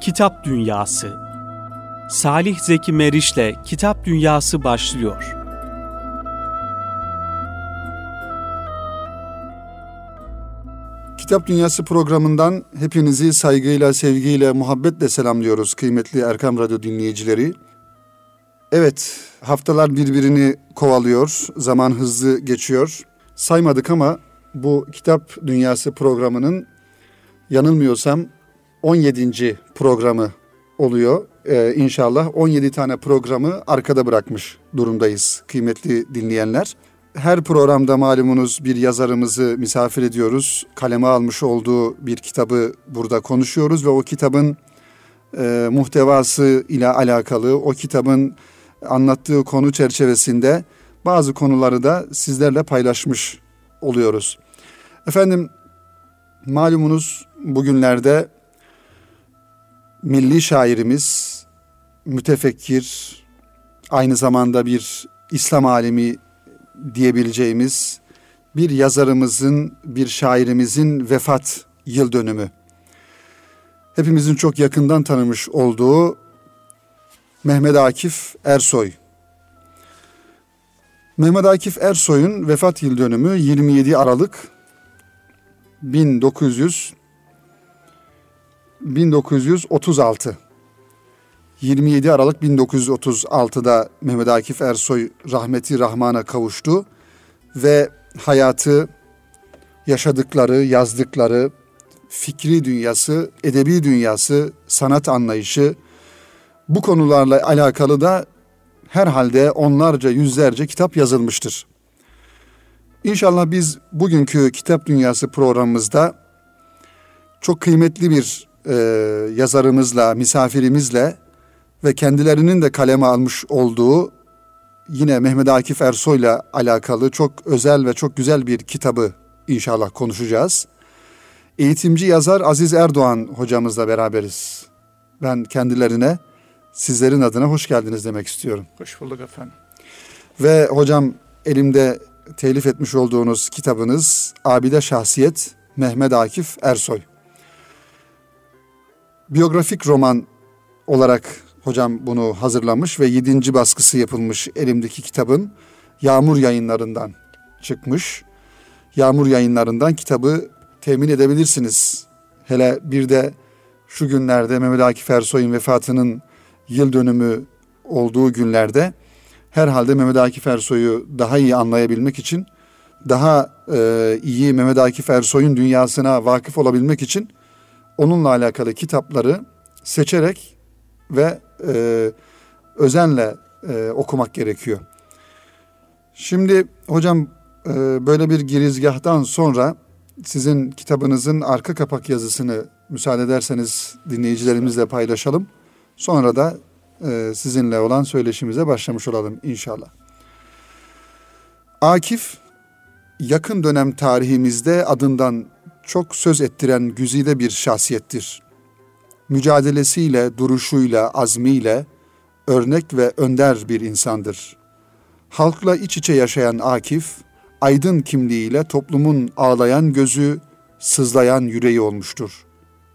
Kitap Dünyası Salih Zeki Meriç'le Kitap Dünyası başlıyor. Kitap Dünyası programından hepinizi saygıyla, sevgiyle, muhabbetle selamlıyoruz kıymetli Erkam Radyo dinleyicileri. Evet, haftalar birbirini kovalıyor, zaman hızlı geçiyor. Saymadık ama bu Kitap Dünyası programının yanılmıyorsam 17. programı oluyor. Ee, inşallah 17 tane programı arkada bırakmış durumdayız kıymetli dinleyenler. Her programda malumunuz bir yazarımızı misafir ediyoruz. Kaleme almış olduğu bir kitabı burada konuşuyoruz ve o kitabın e, muhtevası ile alakalı, o kitabın anlattığı konu çerçevesinde bazı konuları da sizlerle paylaşmış oluyoruz. Efendim malumunuz bugünlerde milli şairimiz, mütefekkir, aynı zamanda bir İslam alemi diyebileceğimiz bir yazarımızın, bir şairimizin vefat yıl dönümü. Hepimizin çok yakından tanımış olduğu Mehmet Akif Ersoy. Mehmet Akif Ersoy'un vefat yıl dönümü 27 Aralık 1900 1936. 27 Aralık 1936'da Mehmet Akif Ersoy rahmeti rahmana kavuştu ve hayatı, yaşadıkları, yazdıkları, fikri dünyası, edebi dünyası, sanat anlayışı bu konularla alakalı da herhalde onlarca, yüzlerce kitap yazılmıştır. İnşallah biz bugünkü Kitap Dünyası programımızda çok kıymetli bir e, yazarımızla, misafirimizle ve kendilerinin de kaleme almış olduğu yine Mehmet Akif Ersoy'la alakalı çok özel ve çok güzel bir kitabı inşallah konuşacağız. Eğitimci yazar Aziz Erdoğan hocamızla beraberiz. Ben kendilerine sizlerin adına hoş geldiniz demek istiyorum. Hoş bulduk efendim. Ve hocam elimde telif etmiş olduğunuz kitabınız Abide Şahsiyet Mehmet Akif Ersoy. Biyografik roman olarak hocam bunu hazırlamış ve yedinci baskısı yapılmış elimdeki kitabın Yağmur yayınlarından çıkmış. Yağmur yayınlarından kitabı temin edebilirsiniz. Hele bir de şu günlerde Mehmet Akif Ersoy'un vefatının yıl dönümü olduğu günlerde herhalde Mehmet Akif Ersoy'u daha iyi anlayabilmek için daha e, iyi Mehmet Akif Ersoy'un dünyasına vakıf olabilmek için onunla alakalı kitapları seçerek ve e, özenle e, okumak gerekiyor. Şimdi hocam e, böyle bir girizgahtan sonra sizin kitabınızın arka kapak yazısını müsaade ederseniz dinleyicilerimizle paylaşalım. Sonra da e, sizinle olan söyleşimize başlamış olalım inşallah. Akif yakın dönem tarihimizde adından çok söz ettiren güzide bir şahsiyettir. Mücadelesiyle, duruşuyla, azmiyle örnek ve önder bir insandır. Halkla iç içe yaşayan Akif, aydın kimliğiyle toplumun ağlayan gözü, sızlayan yüreği olmuştur.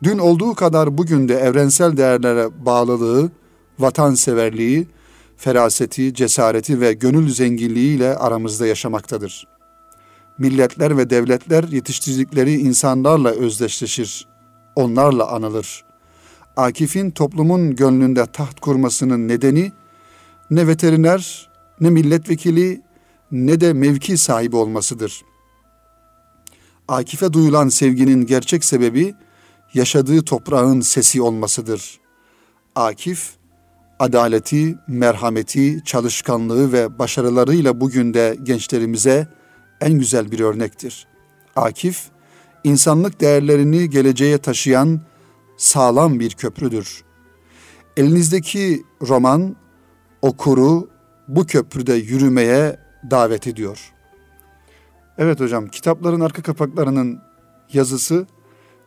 Dün olduğu kadar bugün de evrensel değerlere bağlılığı, vatanseverliği, feraseti, cesareti ve gönül zenginliğiyle aramızda yaşamaktadır. Milletler ve devletler yetiştirdikleri insanlarla özdeşleşir, onlarla anılır. Akif'in toplumun gönlünde taht kurmasının nedeni ne veteriner, ne milletvekili, ne de mevki sahibi olmasıdır. Akif'e duyulan sevginin gerçek sebebi yaşadığı toprağın sesi olmasıdır. Akif adaleti, merhameti, çalışkanlığı ve başarılarıyla bugün de gençlerimize en güzel bir örnektir. Akif, insanlık değerlerini geleceğe taşıyan sağlam bir köprüdür. Elinizdeki roman okuru bu köprüde yürümeye davet ediyor. Evet hocam, kitapların arka kapaklarının yazısı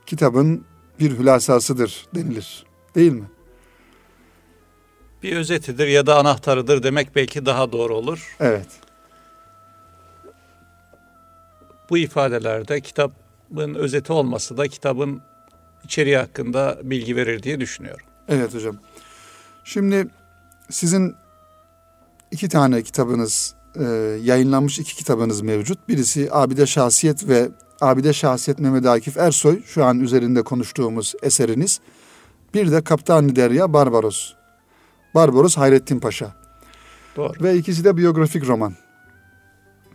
kitabın bir hülasasıdır denilir. Değil mi? Bir özetidir ya da anahtarıdır demek belki daha doğru olur. Evet. Bu ifadelerde kitabın özeti olması da kitabın içeriği hakkında bilgi verir diye düşünüyorum. Evet hocam. Şimdi sizin iki tane kitabınız e, yayınlanmış iki kitabınız mevcut. Birisi Abide Şahsiyet ve Abide Şahsiyet Mehmet Akif Ersoy şu an üzerinde konuştuğumuz eseriniz. Bir de Kaptan Derya Barbaros. Barbaros Hayrettin Paşa. Doğru. Ve ikisi de biyografik roman.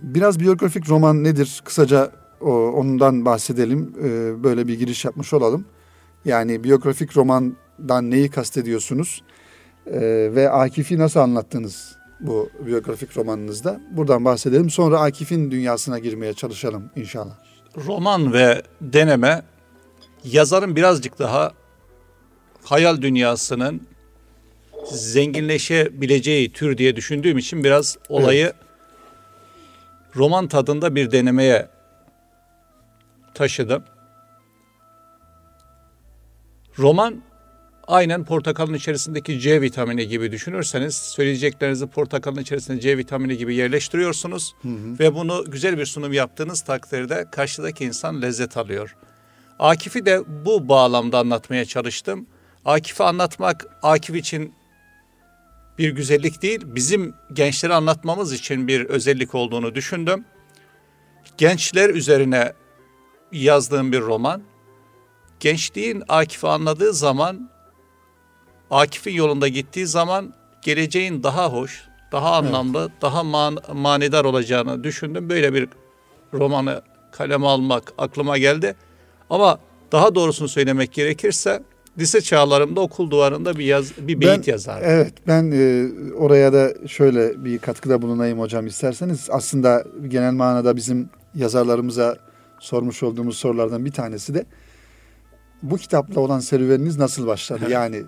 Biraz biyografik roman nedir? Kısaca o, ondan bahsedelim. Ee, böyle bir giriş yapmış olalım. Yani biyografik romandan neyi kastediyorsunuz? Ee, ve Akif'i nasıl anlattınız bu biyografik romanınızda? Buradan bahsedelim. Sonra Akif'in dünyasına girmeye çalışalım inşallah. Roman ve deneme yazarın birazcık daha hayal dünyasının zenginleşebileceği tür diye düşündüğüm için biraz olayı Evet. Roman tadında bir denemeye taşıdım. Roman aynen portakalın içerisindeki C vitamini gibi düşünürseniz söyleyeceklerinizi portakalın içerisinde C vitamini gibi yerleştiriyorsunuz ve bunu güzel bir sunum yaptığınız takdirde karşıdaki insan lezzet alıyor. Akif'i de bu bağlamda anlatmaya çalıştım. Akif'i anlatmak Akif için bir güzellik değil, bizim gençleri anlatmamız için bir özellik olduğunu düşündüm. Gençler üzerine yazdığım bir roman. Gençliğin Akif'i anladığı zaman, Akif'in yolunda gittiği zaman geleceğin daha hoş, daha anlamlı, daha man- manidar olacağını düşündüm. Böyle bir romanı kaleme almak aklıma geldi. Ama daha doğrusunu söylemek gerekirse lise çağlarımda okul duvarında bir yaz bir beyit yazardım. Evet ben e, oraya da şöyle bir katkıda bulunayım hocam isterseniz. Aslında genel manada bizim yazarlarımıza sormuş olduğumuz sorulardan bir tanesi de bu kitapla olan serüveniniz nasıl başladı? Yani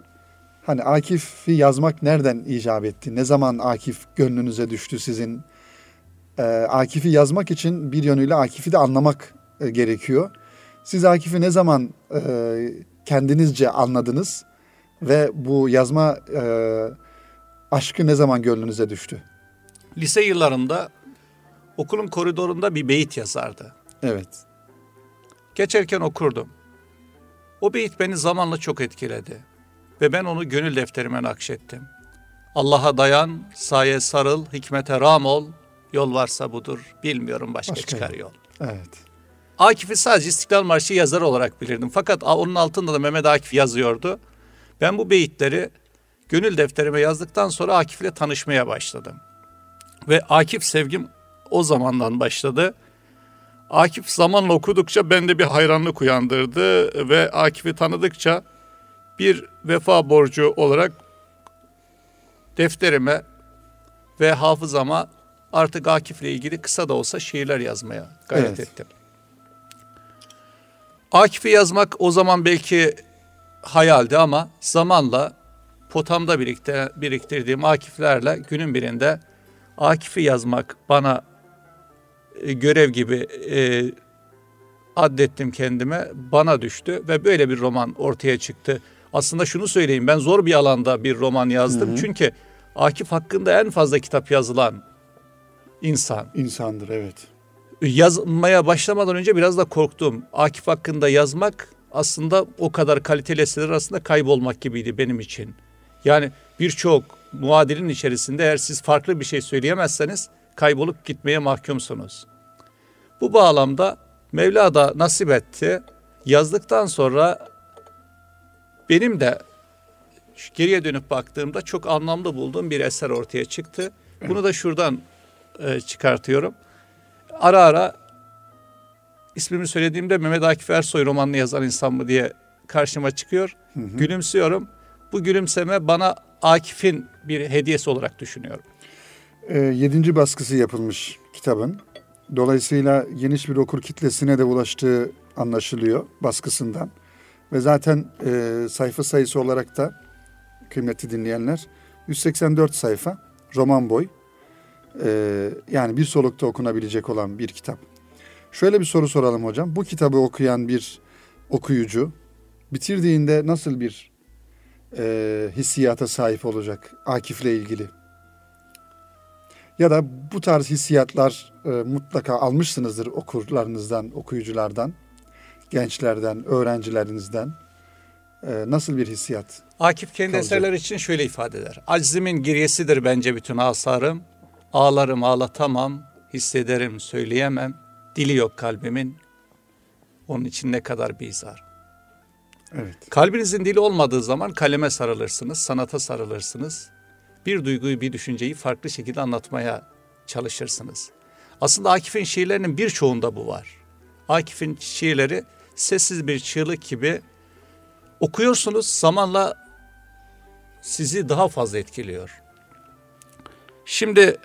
hani Akif'i yazmak nereden icap etti? Ne zaman Akif gönlünüze düştü sizin? Ee, Akif'i yazmak için bir yönüyle Akif'i de anlamak e, gerekiyor. Siz Akif'i ne zaman e, kendinizce anladınız ve bu yazma e, aşkı ne zaman gönlünüze düştü? Lise yıllarında okulun koridorunda bir beyit yazardı. Evet. Geçerken okurdum. O beyit beni zamanla çok etkiledi. Ve ben onu gönül defterime nakşettim. Allah'a dayan, saye sarıl, hikmete ram ol. Yol varsa budur, bilmiyorum başka, Başka çıkar yol. Evet. Akif'i sadece İstiklal Marşı yazarı olarak bilirdim. Fakat onun altında da Mehmet Akif yazıyordu. Ben bu beyitleri gönül defterime yazdıktan sonra Akif'le tanışmaya başladım. Ve Akif sevgim o zamandan başladı. Akif zamanla okudukça bende bir hayranlık uyandırdı ve Akif'i tanıdıkça bir vefa borcu olarak defterime ve hafızama artık Akif'le ilgili kısa da olsa şiirler yazmaya gayret Evet. ettim. Akif'i yazmak o zaman belki hayaldi ama zamanla potamda birikte, biriktirdiğim Akif'lerle günün birinde Akif'i yazmak bana e, görev gibi e, addettim kendime bana düştü ve böyle bir roman ortaya çıktı. Aslında şunu söyleyeyim ben zor bir alanda bir roman yazdım çünkü Akif hakkında en fazla kitap yazılan insan. İnsandır evet. Yazmaya başlamadan önce biraz da korktum. Akif hakkında yazmak aslında o kadar kaliteli eserler arasında kaybolmak gibiydi benim için. Yani birçok muadilin içerisinde eğer siz farklı bir şey söyleyemezseniz kaybolup gitmeye mahkumsunuz. Bu bağlamda Mevla da nasip etti. Yazdıktan sonra benim de geriye dönüp baktığımda çok anlamlı bulduğum bir eser ortaya çıktı. Bunu da şuradan e, çıkartıyorum. Ara ara ismimi söylediğimde Mehmet Akif Ersoy romanını yazan insan mı diye karşıma çıkıyor. Gülümsüyorum. Bu gülümseme bana Akif'in bir hediyesi olarak düşünüyorum. E, yedinci baskısı yapılmış kitabın. Dolayısıyla geniş bir okur kitlesine de ulaştığı anlaşılıyor baskısından. Ve zaten e, sayfa sayısı olarak da kıymetli dinleyenler 184 sayfa roman boy. E, yani bir solukta okunabilecek olan bir kitap. Şöyle bir soru soralım hocam. Bu kitabı okuyan bir okuyucu bitirdiğinde nasıl bir e, hissiyata sahip olacak Akif'le ilgili? Ya da bu tarz hissiyatlar e, mutlaka almışsınızdır okurlarınızdan, okuyuculardan, gençlerden, öğrencilerinizden. e, nasıl bir hissiyat? Akif kendi kalacak? eserler için şöyle ifade eder. Aczimin giryesidir bence bütün asarım. Ağlarım ağlatamam, hissederim söyleyemem. Dili yok kalbimin. Onun için ne kadar bizar. Evet. Kalbinizin dili olmadığı zaman kaleme sarılırsınız, sanata sarılırsınız. Bir duyguyu, bir düşünceyi farklı şekilde anlatmaya çalışırsınız. Aslında Akif'in şiirlerinin birçoğunda bu var. Akif'in şiirleri sessiz bir çığlık gibi okuyorsunuz zamanla sizi daha fazla etkiliyor. Şimdi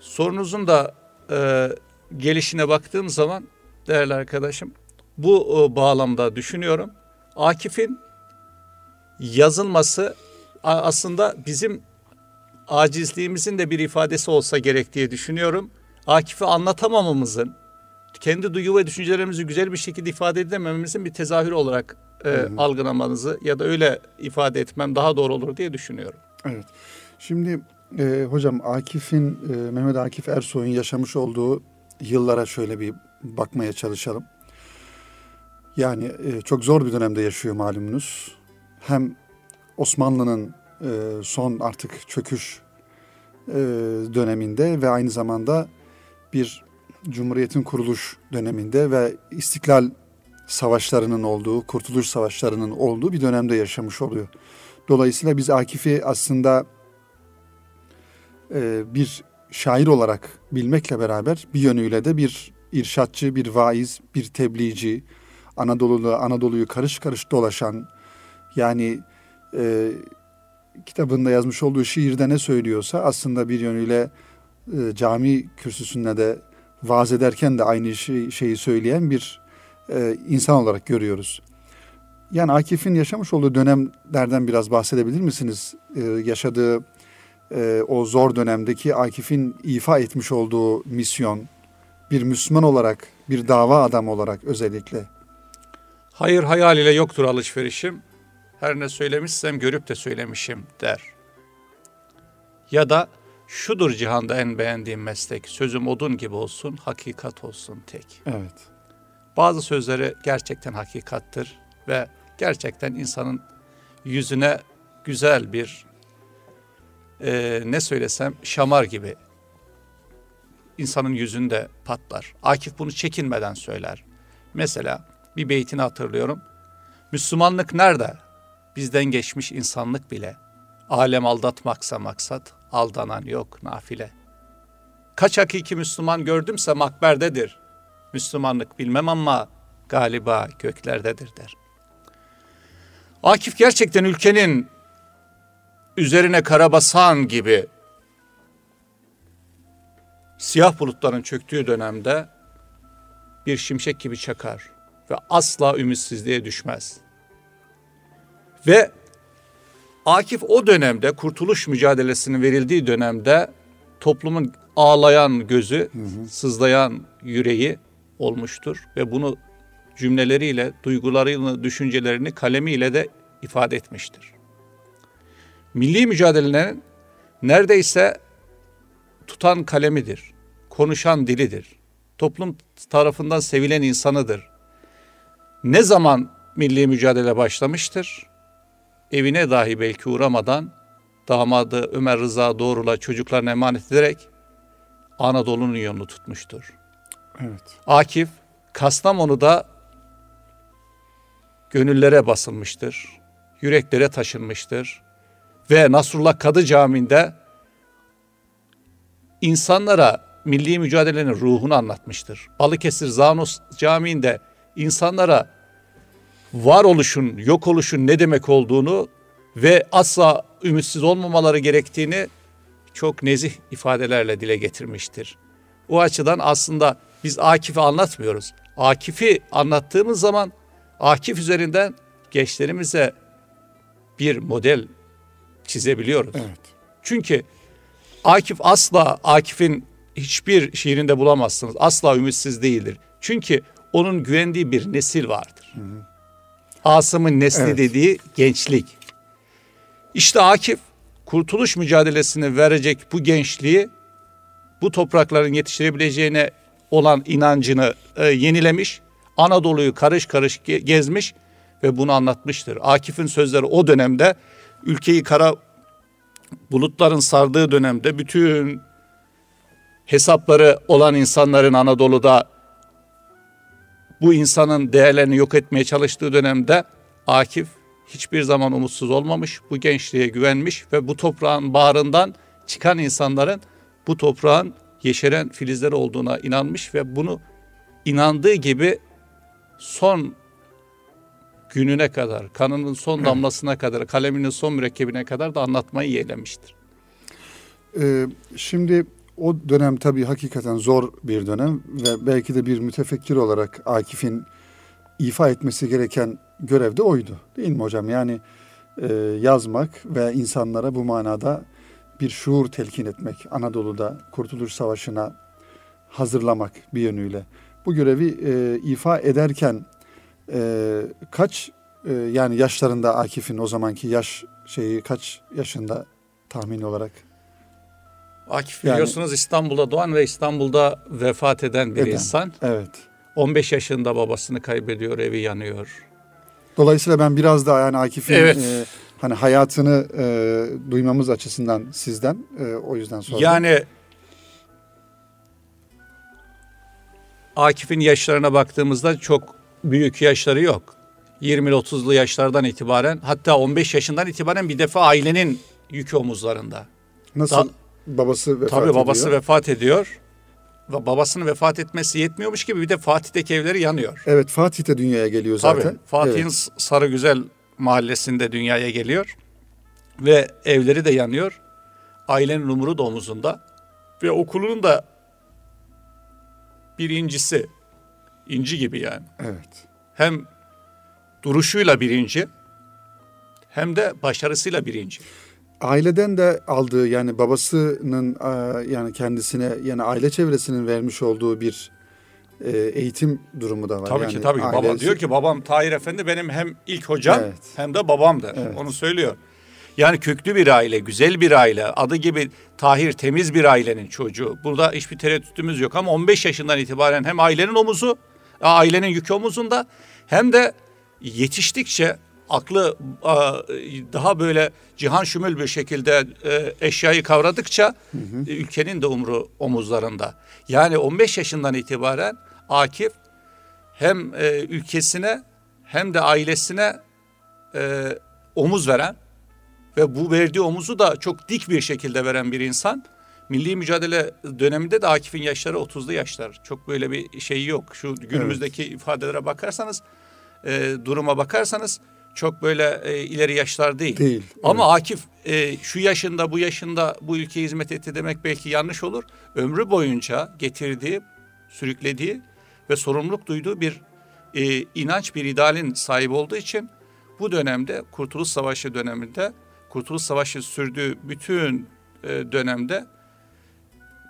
sorunuzun da e, gelişine baktığım zaman değerli arkadaşım bu e, bağlamda düşünüyorum. Akif'in yazılması aslında bizim acizliğimizin de bir ifadesi olsa gerek diye düşünüyorum. Akif'i anlatamamamızın, kendi duygu ve düşüncelerimizi güzel bir şekilde ifade edemememizin bir tezahürü olarak e, algılamanızı ya da öyle ifade etmem daha doğru olur diye düşünüyorum. Evet. Şimdi e, hocam Akif'in, e, Mehmet Akif Ersoy'un yaşamış olduğu yıllara şöyle bir bakmaya çalışalım. Yani e, çok zor bir dönemde yaşıyor malumunuz. Hem Osmanlı'nın e, son artık çöküş e, döneminde ve aynı zamanda bir Cumhuriyet'in kuruluş döneminde ve istiklal savaşlarının olduğu, kurtuluş savaşlarının olduğu bir dönemde yaşamış oluyor. Dolayısıyla biz Akif'i aslında e, bir şair olarak bilmekle beraber bir yönüyle de bir irşatçı, bir vaiz, bir tebliğci, Anadolu'da Anadolu'yu karış karış dolaşan yani e, kitabında yazmış olduğu şiirde ne söylüyorsa aslında bir yönüyle e, cami kürsüsünde de vaaz ederken de aynı şey, şeyi söyleyen bir e, insan olarak görüyoruz. Yani Akif'in yaşamış olduğu dönemlerden biraz bahsedebilir misiniz? E, yaşadığı e, o zor dönemdeki Akif'in ifa etmiş olduğu misyon, bir Müslüman olarak, bir dava adamı olarak özellikle. Hayır hayal ile yoktur alışverişim. Her ne söylemişsem görüp de söylemişim der. Ya da şudur cihanda en beğendiğim meslek. Sözüm odun gibi olsun, hakikat olsun tek. Evet. Bazı sözleri gerçekten hakikattır ve gerçekten insanın yüzüne güzel bir e, ne söylesem şamar gibi insanın yüzünde patlar. Akif bunu çekinmeden söyler. Mesela bir beytini hatırlıyorum. Müslümanlık nerede? Bizden geçmiş insanlık bile. Alem aldatmaksa maksat, aldanan yok nafile. Kaç hakiki Müslüman gördümse makberdedir. Müslümanlık bilmem ama galiba göklerdedir der. Akif gerçekten ülkenin üzerine karabasan gibi siyah bulutların çöktüğü dönemde bir şimşek gibi çakar ve asla ümitsizliğe düşmez. Ve Akif o dönemde kurtuluş mücadelesinin verildiği dönemde toplumun ağlayan gözü, sızlayan yüreği olmuştur ve bunu cümleleriyle, duygularıyla, düşüncelerini kalemiyle de ifade etmiştir. Milli mücadelenin neredeyse tutan kalemidir, konuşan dilidir, toplum tarafından sevilen insanıdır. Ne zaman milli mücadele başlamıştır? Evine dahi belki uğramadan damadı Ömer Rıza Doğrul'a çocuklarına emanet ederek Anadolu'nun yolunu tutmuştur. Evet. Akif Kastamonu'da gönüllere basılmıştır. Yüreklere taşınmıştır. Ve Nasrullah Kadı Camii'nde insanlara milli mücadelenin ruhunu anlatmıştır. Balıkesir Zanos Camii'nde insanlara varoluşun, yok oluşun ne demek olduğunu ve asla ümitsiz olmamaları gerektiğini çok nezih ifadelerle dile getirmiştir. O açıdan aslında biz Akif'i anlatmıyoruz. Akif'i anlattığımız zaman Akif üzerinden gençlerimize bir model çizebiliyoruz. Evet. Çünkü Akif asla Akif'in hiçbir şiirinde bulamazsınız. Asla ümitsiz değildir. Çünkü onun güvendiği bir nesil vardır. Asım'ın nesli Evet. dediği gençlik. İşte Akif kurtuluş mücadelesini verecek bu gençliği bu toprakların yetiştirebileceğine olan inancını e, yenilemiş. Anadolu'yu karış karış gezmiş ve bunu anlatmıştır. Akif'in sözleri o dönemde ülkeyi kara bulutların sardığı dönemde bütün hesapları olan insanların Anadolu'da bu insanın değerlerini yok etmeye çalıştığı dönemde Akif hiçbir zaman umutsuz olmamış, bu gençliğe güvenmiş ve bu toprağın bağrından çıkan insanların bu toprağın yeşeren filizleri olduğuna inanmış ve bunu inandığı gibi son gününe kadar, kanının son damlasına kadar, kaleminin son mürekkebine kadar da anlatmayı yeğlemiştir. Ee, şimdi o dönem tabii hakikaten zor bir dönem ve belki de bir mütefekkir olarak Akif'in ifa etmesi gereken görev de oydu. Değil mi hocam? Yani e, yazmak ve insanlara bu manada bir şuur telkin etmek, Anadolu'da Kurtuluş Savaşı'na hazırlamak bir yönüyle. Bu görevi e, ifa ederken e, kaç e, yani yaşlarında Akif'in o zamanki yaş şeyi kaç yaşında tahmin olarak? Akif yani, biliyorsunuz İstanbul'da doğan ve İstanbul'da vefat eden bir eden, insan. Evet. 15 yaşında babasını kaybediyor, evi yanıyor. Dolayısıyla ben biraz daha yani Akif'in evet. e, hani hayatını e, duymamız açısından sizden e, o yüzden sordum. Yani Akif'in yaşlarına baktığımızda çok büyük yaşları yok. 20-30'lu yaşlardan itibaren hatta 15 yaşından itibaren bir defa ailenin yükü omuzlarında. Nasıl? Da, babası vefat tabii ediyor. babası vefat ediyor. Ve babasının vefat etmesi yetmiyormuş gibi bir de Fatih'teki evleri yanıyor. Evet Fatih'te dünyaya geliyor zaten. Tabii Fatih'in evet. Sarıgüzel mahallesinde dünyaya geliyor. Ve evleri de yanıyor. Ailenin umuru da omuzunda. Ve okulunun da birincisi inci gibi yani. Evet. Hem duruşuyla birinci hem de başarısıyla birinci. Aileden de aldığı yani babasının yani kendisine yani aile çevresinin vermiş olduğu bir e, eğitim durumu da var. Tabii yani ki tabii. Ailesi... Baba diyor ki babam Tahir Efendi benim hem ilk hocam evet. hem de babamdır. Evet. Onu söylüyor. Yani köklü bir aile, güzel bir aile, adı gibi Tahir temiz bir ailenin çocuğu. Burada hiçbir tereddütümüz yok ama 15 yaşından itibaren hem ailenin omuzu, ailenin yükü omuzunda hem de yetiştikçe aklı daha böyle cihan şümül bir şekilde e, eşyayı kavradıkça hı hı. ülkenin de umru omuzlarında. Yani 15 yaşından itibaren Akif hem e, ülkesine hem de ailesine e, omuz veren ve bu verdiği omuzu da çok dik bir şekilde veren bir insan. Milli mücadele döneminde de Akif'in yaşları 30'lu yaşlar. Çok böyle bir şey yok. Şu günümüzdeki evet. ifadelere bakarsanız, e, duruma bakarsanız çok böyle e, ileri yaşlar değil. Değil. Ama evet. Akif e, şu yaşında bu yaşında bu ülkeye hizmet etti demek belki yanlış olur. Ömrü boyunca getirdiği, sürüklediği ve sorumluluk duyduğu bir e, inanç, bir idealin sahibi olduğu için bu dönemde Kurtuluş Savaşı döneminde Kurtuluş Savaşı sürdüğü bütün e, dönemde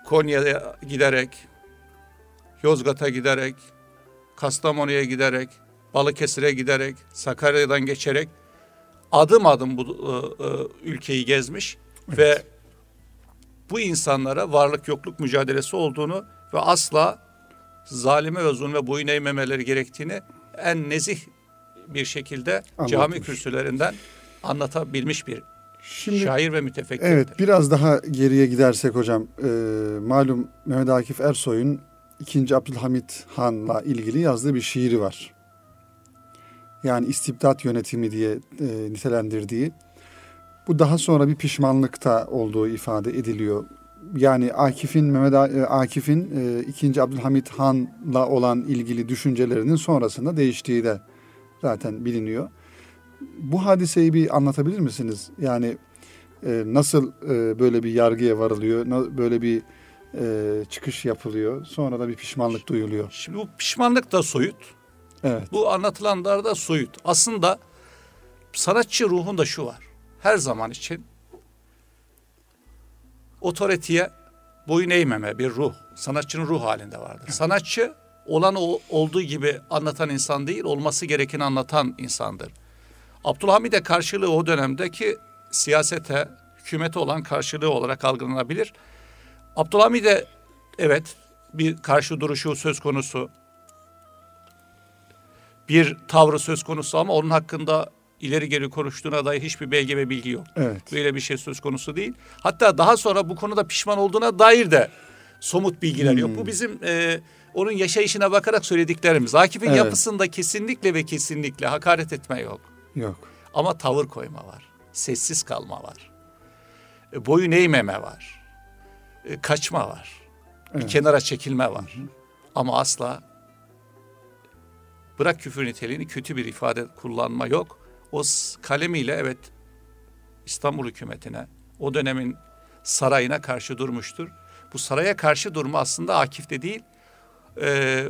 Konya'ya giderek, Yozgat'a giderek, Kastamonu'ya giderek, Balıkesir'e giderek, Sakarya'dan geçerek adım adım bu e, e, ülkeyi gezmiş evet. ve bu insanlara varlık yokluk mücadelesi olduğunu ve asla zalime ve zulme boyun eğmemeleri gerektiğini en nezih bir şekilde Anlatmış. cami kürsülerinden anlatabilmiş bir Şimdi, şair ve mütefekkir. Evet biraz daha geriye gidersek hocam e, malum Mehmet Akif Ersoy'un 2. Abdülhamit Han'la ilgili yazdığı bir şiiri var yani istibdat yönetimi diye e, nitelendirdiği bu daha sonra bir pişmanlıkta olduğu ifade ediliyor. Yani Akif'in Mehmet e, Akif'in e, 2. Abdülhamit Han'la olan ilgili düşüncelerinin sonrasında değiştiği de zaten biliniyor. Bu hadiseyi bir anlatabilir misiniz? Yani e, nasıl e, böyle bir yargıya varılıyor, böyle bir e, çıkış yapılıyor, sonra da bir pişmanlık duyuluyor. Şimdi bu pişmanlık da soyut. Evet. Bu anlatılanlar da soyut. Aslında sanatçı ruhunda şu var. Her zaman için otoriteye boyun eğmeme bir ruh. Sanatçının ruh halinde vardır. Sanatçı olan olduğu gibi anlatan insan değil, olması gerekeni anlatan insandır. Abdülhamid'e karşılığı o dönemdeki siyasete, hükümete olan karşılığı olarak algılanabilir. Abdülhamid'e evet bir karşı duruşu söz konusu bir tavrı söz konusu ama onun hakkında ileri geri konuştuğuna dair hiçbir belge ve bilgi yok. Evet. Böyle bir şey söz konusu değil. Hatta daha sonra bu konuda pişman olduğuna dair de somut bilgiler yok. Bu bizim e, onun yaşayışına bakarak söylediklerimiz. Akif'in Evet. yapısında kesinlikle ve kesinlikle hakaret etme yok. Yok. Ama tavır koyma var. Sessiz kalma var. E, boyun eğmeme var. E, kaçma var. Bir Evet. kenara çekilme var. Ama asla bırak küfür niteliğini kötü bir ifade kullanma yok. O kalemiyle evet İstanbul hükümetine, o dönemin sarayına karşı durmuştur. Bu saraya karşı durma aslında Akif'te değil, e,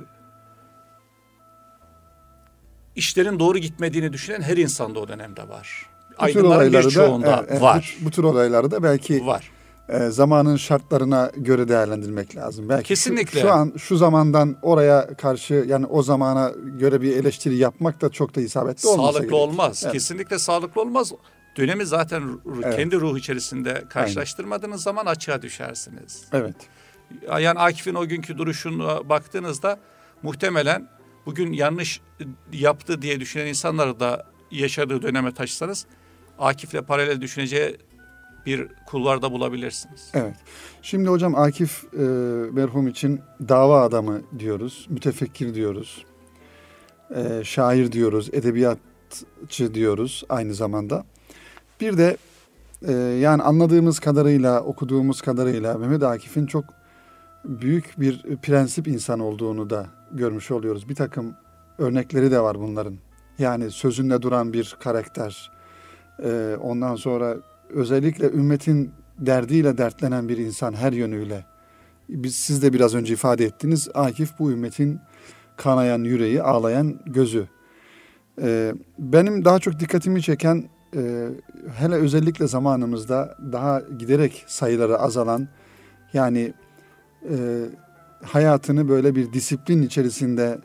işlerin doğru gitmediğini düşünen her insanda o dönemde var. Aydınların olayları da birçoğunda e, e, var. Bu, bu tür olayları da belki Var. e, zamanın şartlarına göre değerlendirmek lazım. Belki şu- Kesinlikle. Şu, an şu zamandan oraya karşı yani o zamana göre bir eleştiri yapmak da çok da isabetli olmasa Sağlıklı gerek. olmaz. Evet. Kesinlikle sağlıklı olmaz. Dönemi zaten Evet. kendi ruh içerisinde karşılaştırmadığınız zaman açığa düşersiniz. Evet. Yani Akif'in o günkü duruşuna baktığınızda muhtemelen bugün yanlış yaptı diye düşünen insanları da yaşadığı döneme taşısanız Akif'le paralel düşüneceği bir kulvarda bulabilirsiniz. Evet. Şimdi hocam Akif e, merhum için dava adamı diyoruz, mütefekkir diyoruz, e, şair diyoruz, edebiyatçı diyoruz aynı zamanda. Bir de e, yani anladığımız kadarıyla, okuduğumuz kadarıyla Mehmet Akif'in çok büyük bir prensip insan olduğunu da görmüş oluyoruz. Bir takım örnekleri de var bunların. Yani sözünde duran bir karakter. E, ondan sonra özellikle ümmetin derdiyle dertlenen bir insan her yönüyle. Biz siz de biraz önce ifade ettiniz. Akif bu ümmetin kanayan yüreği, ağlayan gözü. Ee, benim daha çok dikkatimi çeken e, hele özellikle zamanımızda daha giderek sayıları azalan yani e, hayatını böyle bir disiplin içerisinde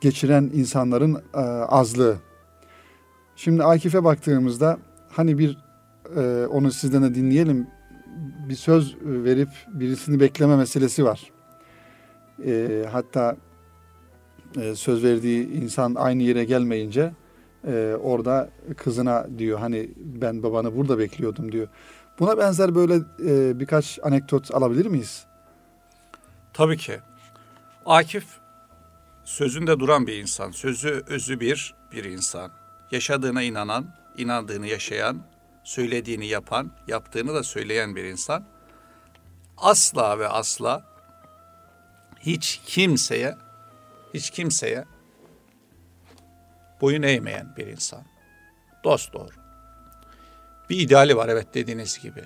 geçiren insanların e, azlığı. Şimdi Akif'e baktığımızda hani bir e, onu sizden de dinleyelim. Bir söz verip birisini bekleme meselesi var. E, hatta e, söz verdiği insan aynı yere gelmeyince orada kızına diyor hani ben babanı burada bekliyordum diyor. Buna benzer böyle birkaç anekdot alabilir miyiz? Tabii ki. Akif sözünde duran bir insan. Sözü özü bir bir insan. Yaşadığına inanan, inandığını yaşayan, söylediğini yapan, yaptığını da söyleyen bir insan. Asla ve asla hiç kimseye hiç kimseye boyun eğmeyen bir insan. Dost doğru. Bir ideali var evet dediğiniz gibi.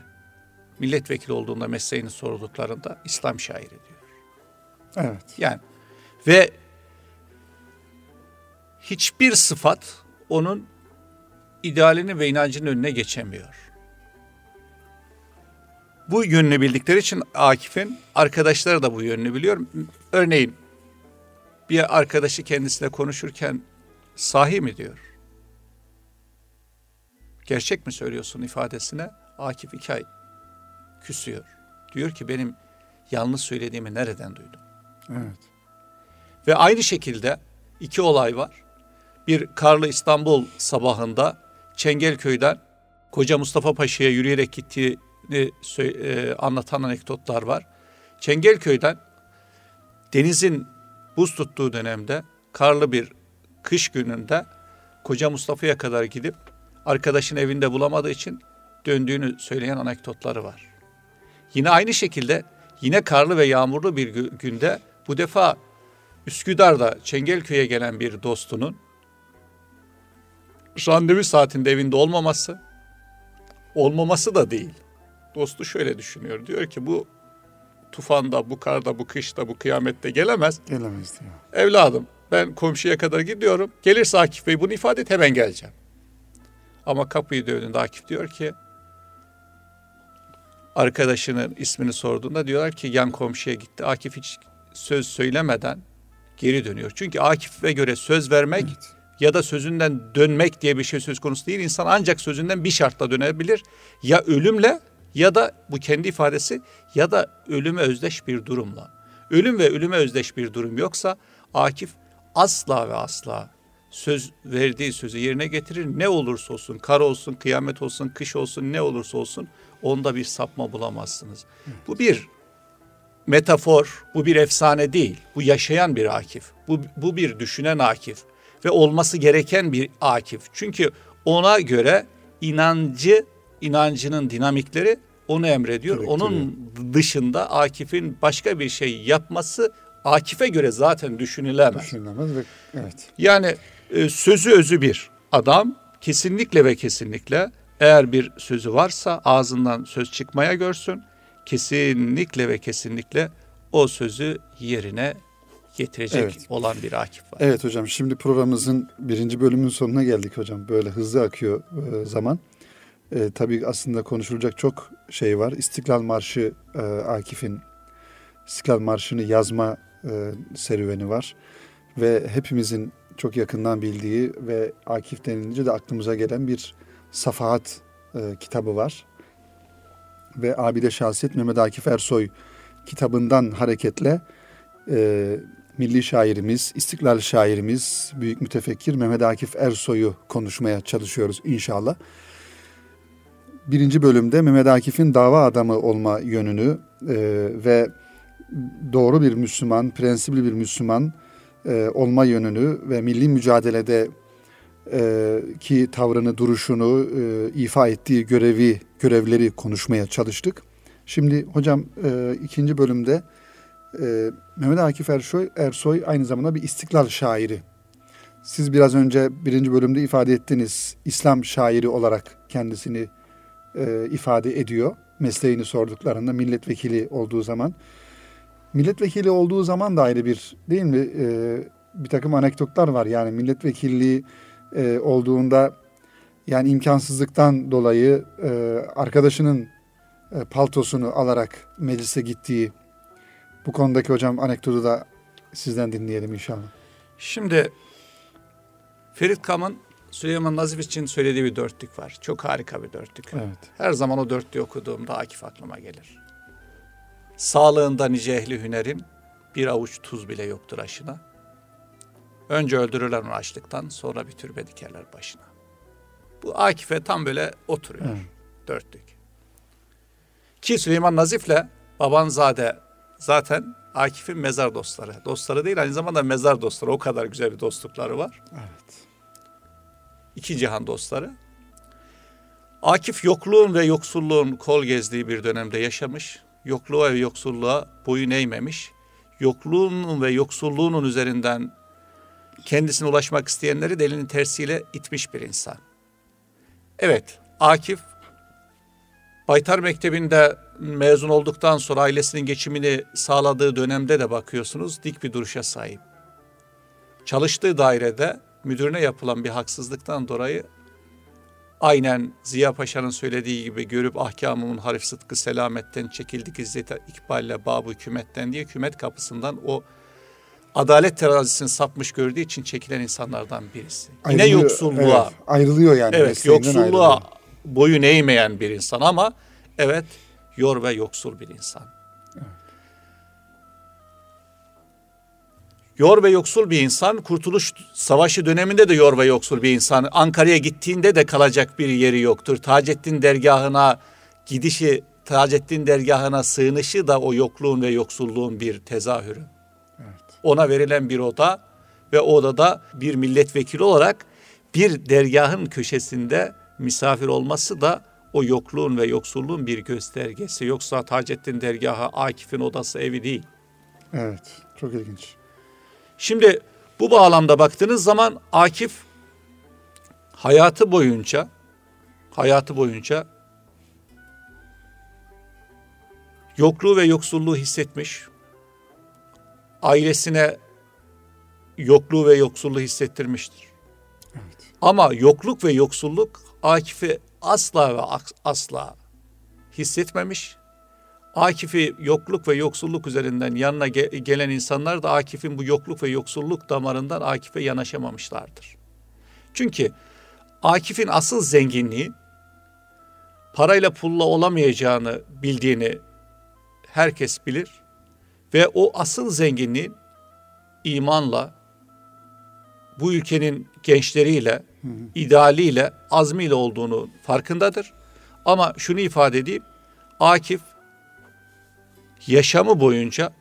Milletvekili olduğunda mesleğini sorduklarında İslam şairi diyor. Evet. Yani ve hiçbir sıfat onun idealini ve inancının önüne geçemiyor. Bu yönünü bildikleri için Akif'in arkadaşları da bu yönünü biliyor. Örneğin bir arkadaşı kendisiyle konuşurken sahi mi diyor. Gerçek mi söylüyorsun ifadesine Akif iki ay küsüyor. Diyor ki benim yanlış söylediğimi nereden duydun? Evet. Ve aynı şekilde iki olay var. Bir karlı İstanbul sabahında Çengelköy'den Koca Mustafa Paşa'ya yürüyerek gittiğini e, anlatan anekdotlar var. Çengelköy'den denizin buz tuttuğu dönemde karlı bir kış gününde Koca Mustafa'ya kadar gidip arkadaşın evinde bulamadığı için döndüğünü söyleyen anekdotları var. Yine aynı şekilde yine karlı ve yağmurlu bir gü- günde bu defa Üsküdar'da Çengelköy'e gelen bir dostunun randevu saatinde evinde olmaması, olmaması da değil. Dostu şöyle düşünüyor. Diyor ki bu tufanda, bu karda, bu kışta, bu kıyamette gelemez. Gelemez diyor. Evladım ben komşuya kadar gidiyorum. Gelirse Akif Bey bunu ifade et hemen geleceğim. Ama kapıyı dövdüğünde Akif diyor ki arkadaşının ismini sorduğunda diyorlar ki yan komşuya gitti. Akif hiç söz söylemeden geri dönüyor. Çünkü Akif'e göre söz vermek Evet. ya da sözünden dönmek diye bir şey söz konusu değil. İnsan ancak sözünden bir şartla dönebilir. Ya ölümle ya da bu kendi ifadesi ya da ölüme özdeş bir durumla. Ölüm ve ölüme özdeş bir durum yoksa Akif asla ve asla söz verdiği sözü yerine getirir. Ne olursa olsun, kar olsun, kıyamet olsun, kış olsun, ne olursa olsun onda bir sapma bulamazsınız. Bu bir metafor, bu bir efsane değil. Bu yaşayan bir Akif. Bu, bu bir düşünen Akif ve olması gereken bir Akif. Çünkü ona göre inancı, inancının dinamikleri onu emrediyor. Onun dışında Akif'in başka bir şey yapması Akif'e göre zaten düşünülemez. Düşünülemez ve evet. Yani e, sözü özü bir adam kesinlikle ve kesinlikle eğer bir sözü varsa ağzından söz çıkmaya görsün. Kesinlikle ve kesinlikle o sözü yerine getirecek Evet. olan bir Akif var. Evet hocam şimdi programımızın birinci bölümün sonuna geldik hocam. Böyle hızlı akıyor e, zaman. E, tabii aslında konuşulacak çok şey var. İstiklal Marşı e, Akif'in İstiklal Marşı'nı yazma e, serüveni var. Ve hepimizin çok yakından bildiği ve Akif denilince de aklımıza gelen bir Safahat e, kitabı var. Ve Abide Şahsiyet Mehmet Akif Ersoy kitabından hareketle e, milli şairimiz, istiklal şairimiz, büyük mütefekkir Mehmet Akif Ersoy'u konuşmaya çalışıyoruz inşallah. Birinci bölümde Mehmet Akif'in dava adamı olma yönünü e, ve doğru bir Müslüman, prensipli bir Müslüman e, olma yönünü ve milli mücadelede e, ki tavrını, duruşunu, e, ifa ettiği görevi, görevleri konuşmaya çalıştık. Şimdi hocam e, ikinci bölümde e, Mehmet Akif Ersoy, Ersoy aynı zamanda bir istiklal şairi. Siz biraz önce birinci bölümde ifade ettiniz. İslam şairi olarak kendisini e, ifade ediyor. Mesleğini sorduklarında milletvekili olduğu zaman. Milletvekili olduğu zaman da ayrı bir değil mi? E, bir takım anekdotlar var. Yani milletvekilliği e, olduğunda yani imkansızlıktan dolayı e, arkadaşının e, paltosunu alarak meclise gittiği bu konudaki hocam anekdotu da sizden dinleyelim inşallah. Şimdi Ferit Kam'ın Süleyman Nazif için söylediği bir dörtlük var. Çok harika bir dörtlük. Evet. Her zaman o dörtlüğü okuduğumda Akif aklıma gelir. Sağlığında nice ehli hünerin bir avuç tuz bile yoktur aşına. Önce öldürürler onu açlıktan sonra bir türbe dikerler başına. Bu Akif'e tam böyle oturuyor. Evet. Dörtlük. Ki Süleyman Nazif'le Babanzade zaten Akif'in mezar dostları. Dostları değil aynı zamanda mezar dostları. O kadar güzel bir dostlukları var. Evet. İki cihan dostları. Akif yokluğun ve yoksulluğun kol gezdiği bir dönemde yaşamış. Yokluğa ve yoksulluğa boyun eğmemiş. Yokluğunun ve yoksulluğunun üzerinden kendisine ulaşmak isteyenleri de elinin tersiyle itmiş bir insan. Evet, Akif Baytar Mektebi'nde mezun olduktan sonra ailesinin geçimini sağladığı dönemde de bakıyorsunuz dik bir duruşa sahip. Çalıştığı dairede müdürüne yapılan bir haksızlıktan dolayı aynen Ziya Paşa'nın söylediği gibi görüp ahkamımın harif sıdkı selametten çekildik izzete ikballe babı hükümetten diye hükümet kapısından o adalet terazisini sapmış gördüğü için çekilen insanlardan birisi. Yine Ayrılıyor- yoksulluğa, evet, ayrılıyor yani. Evet, yoksulluğa ayrılıyor. boyun eğmeyen bir insan ama evet yor ve yoksul bir insan. Yor ve yoksul bir insan, Kurtuluş Savaşı döneminde de yor ve yoksul bir insan. Ankara'ya gittiğinde de kalacak bir yeri yoktur. Taceddin dergahına gidişi, Taceddin dergahına sığınışı da o yokluğun ve yoksulluğun bir tezahürü. Ona verilen bir oda ve o odada bir milletvekili olarak bir dergahın köşesinde misafir olması da o yokluğun ve yoksulluğun bir göstergesi. Yoksa Taceddin dergahı Akif'in odası evi değil. Evet. Çok ilginç. Şimdi bu bağlamda baktığınız zaman Akif hayatı boyunca hayatı boyunca yokluğu ve yoksulluğu hissetmiş. Ailesine yokluğu ve yoksulluğu hissettirmiştir. Ama yokluk ve yoksulluk Akif'i asla ve asla hissetmemiş. Akif'i yokluk ve yoksulluk üzerinden yanına ge- gelen insanlar da Akif'in bu yokluk ve yoksulluk damarından Akif'e yanaşamamışlardır. Çünkü Akif'in asıl zenginliği parayla pulla olamayacağını bildiğini herkes bilir. Ve o asıl zenginliğin imanla, bu ülkenin gençleriyle, idealiyle, azmiyle olduğunu farkındadır. Ama şunu ifade edeyim. Akif yaşamı boyunca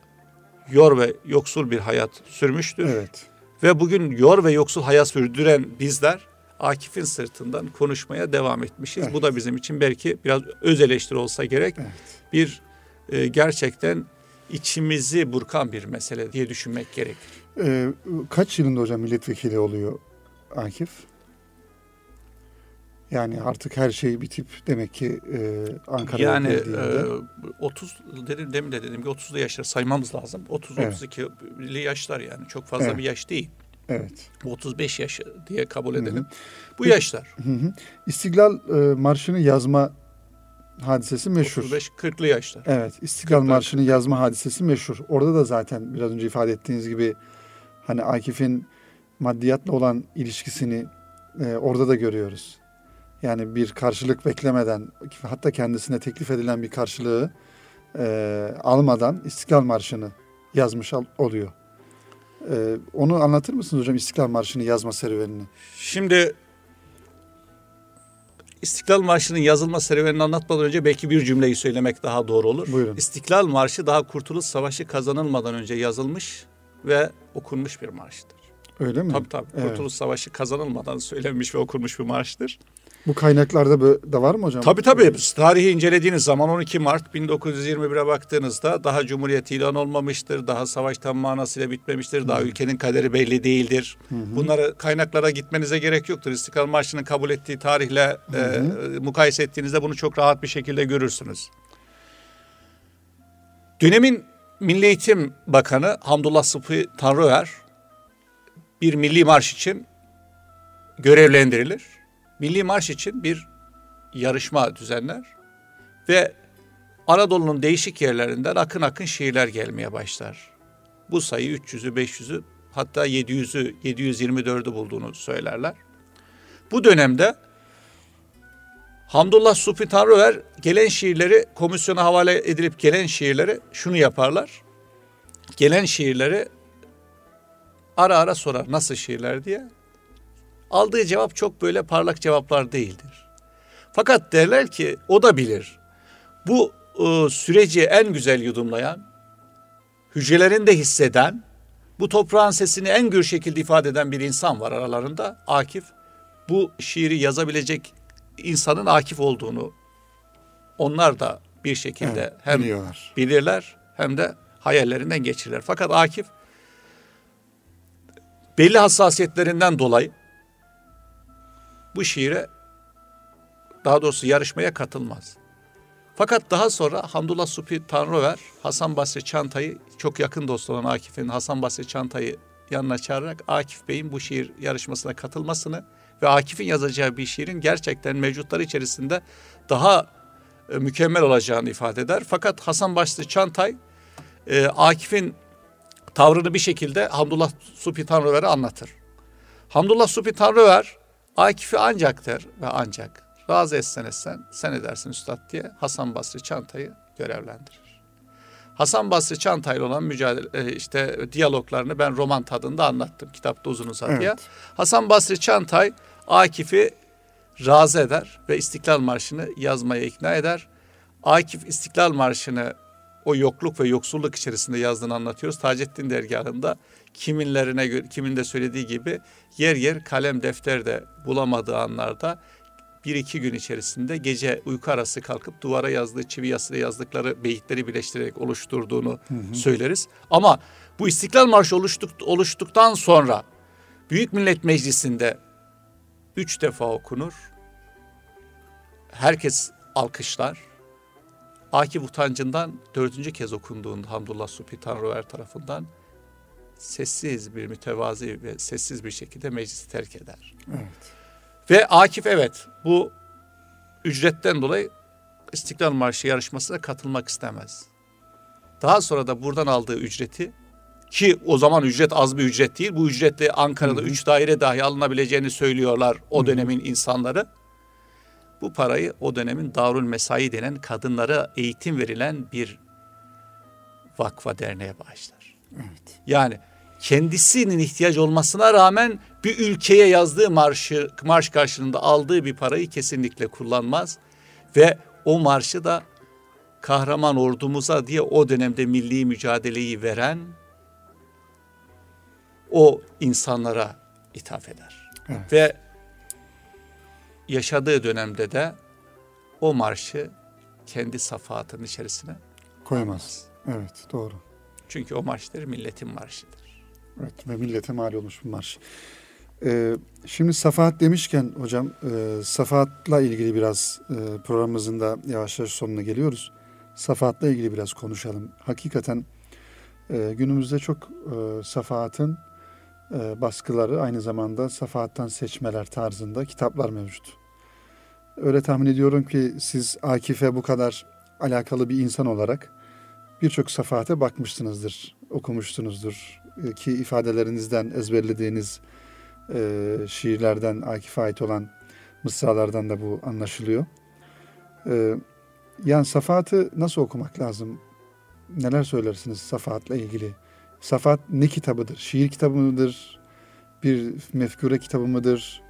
yor ve yoksul bir hayat sürmüştür. Evet. Ve bugün yor ve yoksul hayat sürdüren bizler Akif'in sırtından konuşmaya devam etmişiz. Evet. Bu da bizim için belki biraz öz eleştiri olsa gerek. Evet. Bir e, gerçekten içimizi burkan bir mesele diye düşünmek gerekir. Ee, kaç yılında hocam milletvekili oluyor Akif? Yani artık her şey bitip demek ki e, Ankara'ya yani geldiğinde. e, 30 dedim demin de dedim ki 30'lu yaşlar saymamız lazım. 30 Evet. 32'li yaşlar yani çok fazla Evet. bir yaş değil. evet. 35 yaş diye kabul Hı hı. edelim. Bu Peki- yaşlar. Hı hı. İstiklal e, Marşı'nı yazma hadisesi meşhur. 35 40'lı yaşlar. Evet, İstiklal. Marşı'nı yazma hadisesi meşhur. Orada da zaten biraz önce ifade ettiğiniz gibi hani Akif'in maddiyatla olan ilişkisini e, orada da görüyoruz. Yani bir karşılık beklemeden, hatta kendisine teklif edilen bir karşılığı e, almadan İstiklal Marşı'nı yazmış oluyor. E, onu anlatır mısınız hocam İstiklal Marşı'nı yazma serüvenini? Şimdi İstiklal Marşı'nın yazılma serüvenini anlatmadan önce belki bir cümleyi söylemek daha doğru olur. Buyurun. İstiklal Marşı daha Kurtuluş Savaşı kazanılmadan önce yazılmış ve okunmuş bir marştır. Öyle mi? Tabii tabii. Evet. Kurtuluş Savaşı kazanılmadan söylenmiş ve okunmuş bir marştır. Bu kaynaklarda da var mı hocam? Tabii tabii. Tarihi incelediğiniz zaman 12 Mart 1921'e baktığınızda daha Cumhuriyet ilan olmamıştır. Daha savaş tam manasıyla bitmemiştir. Daha ülkenin kaderi belli değildir. Bunları kaynaklara gitmenize gerek yoktur. İstiklal Marşı'nın kabul ettiği tarihle e, mukayese ettiğinizde bunu çok rahat bir şekilde görürsünüz. Dönemin Milli Eğitim Bakanı Hamdullah Sıfı Tanrıver bir milli marş için görevlendirilir. Milli marş için bir yarışma düzenler ve Anadolu'nun değişik yerlerinden akın akın şiirler gelmeye başlar. Bu sayı 300'ü, 500'ü hatta 700'ü, 724'ü bulduğunu söylerler. Bu dönemde Hamdullah Sufi Tanrıver gelen şiirleri komisyona havale edilip gelen şiirleri şunu yaparlar. Gelen şiirleri ara ara sorar nasıl şiirler diye. Aldığı cevap çok böyle parlak cevaplar değildir. Fakat derler ki o da bilir. Bu e, süreci en güzel yudumlayan, hücrelerinde hisseden, bu toprağın sesini en gür şekilde ifade eden bir insan var aralarında. Akif bu şiiri yazabilecek insanın Akif olduğunu onlar da bir şekilde Evet, hem biliyorlar. bilirler hem de hayallerinden geçirirler. Fakat Akif belli hassasiyetlerinden dolayı bu şiire daha doğrusu yarışmaya katılmaz. Fakat daha sonra Hamdullah Supi Tanrıver Hasan Basri Çantay'ı çok yakın dost olan Akif'in Hasan Basri Çantay'ı yanına çağırarak Akif Bey'in bu şiir yarışmasına katılmasını ve Akif'in yazacağı bir şiirin gerçekten mevcutları içerisinde daha e, mükemmel olacağını ifade eder. Fakat Hasan Basri Çantay e, Akif'in tavrını bir şekilde Hamdullah Supi Tanrıver'e anlatır. Hamdullah Supi Tanrıver Akif'i ancak der ve ancak razı etsen etsen sen edersin üstad diye Hasan Basri Çantay'ı görevlendirir. Hasan Basri Çantay'la olan mücadele e, işte diyaloglarını ben roman tadında anlattım kitapta uzun uzadıya. Evet. Hasan Basri Çantay Akif'i razı eder ve İstiklal Marşı'nı yazmaya ikna eder. Akif İstiklal Marşı'nı o yokluk ve yoksulluk içerisinde yazdığını anlatıyoruz. Taceddin dergahında kiminlerine göre, kimin de söylediği gibi yer yer kalem defter de bulamadığı anlarda bir iki gün içerisinde gece uyku arası kalkıp duvara yazdığı çivi yazıyla yazdıkları beyitleri birleştirerek oluşturduğunu söyleriz. Ama bu İstiklal Marşı oluştuk, oluştuktan sonra Büyük Millet Meclisi'nde üç defa okunur. Herkes alkışlar. Akif utancından dördüncü kez okunduğunda Hamdullah Supi Tanrıver tarafından sessiz bir mütevazi ve sessiz bir şekilde meclisi terk eder. Evet. Ve Akif evet bu ücretten dolayı İstiklal Marşı yarışmasına katılmak istemez. Daha sonra da buradan aldığı ücreti ki o zaman ücret az bir ücret değil. Bu ücretle Ankara'da üç daire dahi alınabileceğini söylüyorlar o dönemin insanları. Bu parayı o dönemin Darül Mesai denen kadınlara eğitim verilen bir vakfa derneğe bağışlar. Evet. Yani kendisinin ihtiyaç olmasına rağmen bir ülkeye yazdığı marşı, marş karşılığında aldığı bir parayı kesinlikle kullanmaz. Ve o marşı da kahraman ordumuza diye o dönemde milli mücadeleyi veren o insanlara ithaf eder. Evet. Ve yaşadığı dönemde de o marşı kendi safahatının içerisine koymaz. Evet doğru. Çünkü o marşlar milletin marşıdır. Evet ve millete mal olmuş bir marş. Ee, şimdi safahat demişken hocam e, safahatla ilgili biraz e, programımızın da yavaş yavaş sonuna geliyoruz. Safahatla ilgili biraz konuşalım. Hakikaten e, günümüzde çok e, safahatın e, baskıları aynı zamanda safahattan seçmeler tarzında kitaplar mevcut. Öyle tahmin ediyorum ki siz Akif'e bu kadar alakalı bir insan olarak birçok safahate bakmışsınızdır, okumuşsunuzdur ki ifadelerinizden ezberlediğiniz e, şiirlerden Akif'e ait olan mısralardan da bu anlaşılıyor. E, yani safahatı nasıl okumak lazım? Neler söylersiniz safahatla ilgili? Safahat ne kitabıdır? Şiir kitabı mıdır? Bir mefkure kitabı mıdır?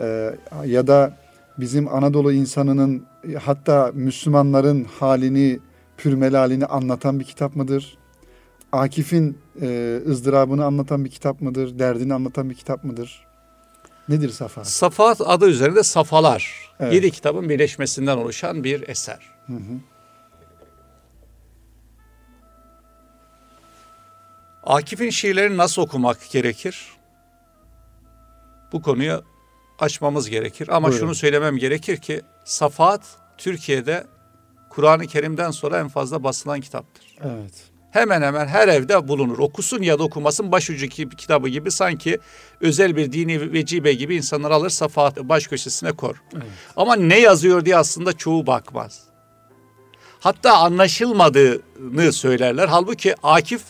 E, ya da bizim Anadolu insanının hatta Müslümanların halini, pürmelalini anlatan bir kitap mıdır? Akif'in e, ızdırabını anlatan bir kitap mıdır? Derdini anlatan bir kitap mıdır? Nedir Safa? Safahat adı üzerinde Safalar. Evet. Yedi kitabın birleşmesinden oluşan bir eser. Hı hı. Akif'in şiirlerini nasıl okumak gerekir? Bu konuyu açmamız gerekir. Ama Buyurun. şunu söylemem gerekir ki Safahat Türkiye'de Kur'an-ı Kerim'den sonra en fazla basılan kitaptır. Evet. Hemen hemen her evde bulunur. Okusun ya da okumasın başucu kitabı gibi sanki özel bir dini vecibe gibi insanlar alır Safahat baş köşesine kor. Evet. Ama ne yazıyor diye aslında çoğu bakmaz. Hatta anlaşılmadığını söylerler. Halbuki Akif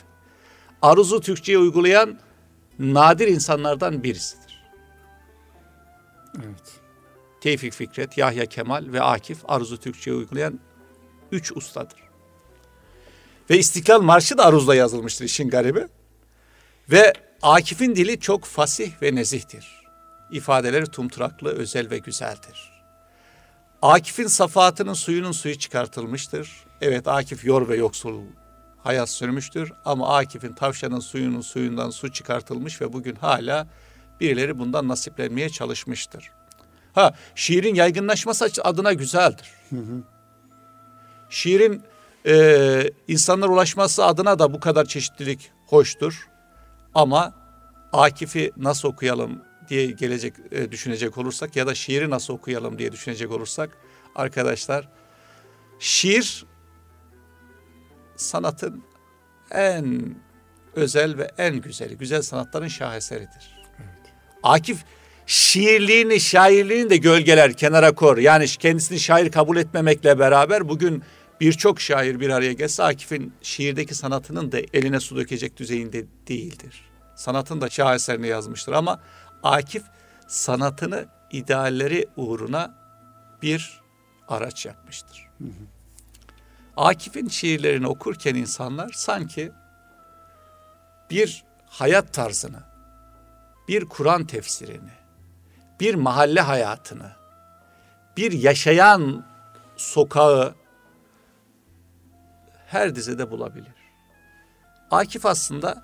aruzu Türkçe'ye uygulayan nadir insanlardan birisidir. Evet. Tevfik Fikret, Yahya Kemal ve Akif aruzu Türkçe'ye uygulayan üç ustadır. Ve İstiklal Marşı da aruzla yazılmıştır işin garibi. Ve Akif'in dili çok fasih ve nezihtir. İfadeleri tumturaklı, özel ve güzeldir. Akif'in safahatının suyunun suyu çıkartılmıştır. Evet Akif yor ve yoksul hayat sürmüştür. Ama Akif'in tavşanın suyunun suyundan su çıkartılmış ve bugün hala birileri bundan nasiplenmeye çalışmıştır. Ha şiirin yaygınlaşması adına güzeldir. Hı hı. Şiirin e, insanlara ulaşması adına da bu kadar çeşitlilik hoştur. Ama Akif'i nasıl okuyalım diye gelecek e, düşünecek olursak ya da şiiri nasıl okuyalım diye düşünecek olursak arkadaşlar şiir sanatın en özel ve en güzeli, güzel sanatların şaheseridir. Evet. Akif şiirliğini, şairliğini de gölgeler, kenara kor. Yani kendisini şair kabul etmemekle beraber bugün birçok şair bir araya gelse Akif'in şiirdeki sanatının da eline su dökecek düzeyinde değildir. Sanatın da şaheserini yazmıştır ama Akif sanatını idealleri uğruna bir araç yapmıştır. Hı hı. Akif'in şiirlerini okurken insanlar sanki bir hayat tarzını, bir Kur'an tefsirini, bir mahalle hayatını, bir yaşayan sokağı her dizede bulabilir. Akif aslında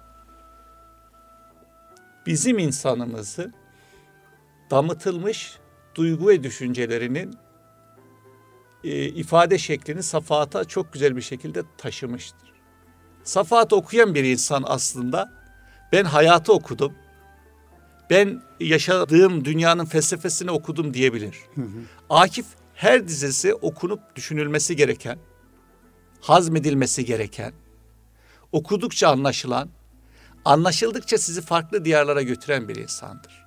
bizim insanımızı damıtılmış duygu ve düşüncelerinin e, ifade şeklini safahata çok güzel bir şekilde taşımıştır. Safahat okuyan bir insan aslında ben hayatı okudum, ben yaşadığım dünyanın felsefesini okudum diyebilir. Hı hı. Akif her dizesi okunup düşünülmesi gereken, hazmedilmesi gereken, okudukça anlaşılan, anlaşıldıkça sizi farklı diyarlara götüren bir insandır.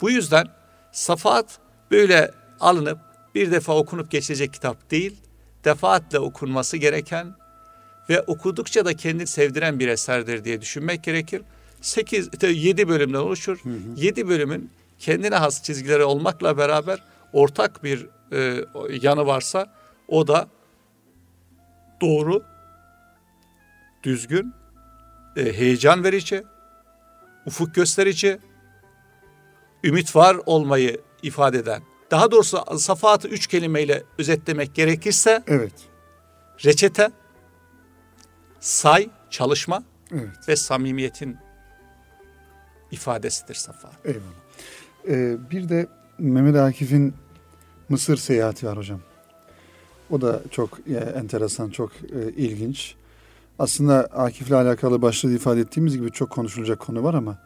Bu yüzden Safahat böyle alınıp bir defa okunup geçecek kitap değil, defaatle okunması gereken ve okudukça da kendini sevdiren bir eserdir diye düşünmek gerekir. 8 7 bölümden oluşur. 7 bölümün kendine has çizgileri olmakla beraber ortak bir e, yanı varsa o da doğru, düzgün, e, heyecan verici, ufuk gösterici ümit var olmayı ifade eden. Daha doğrusu safahatı üç kelimeyle özetlemek gerekirse Evet. reçete, say, çalışma Evet. ve samimiyetin ifadesidir safa. Eyvallah. Ee, bir de Mehmet Akif'in Mısır seyahati var hocam. O da çok e, enteresan, çok e, ilginç. Aslında Akif'le alakalı başta ifade ettiğimiz gibi çok konuşulacak konu var ama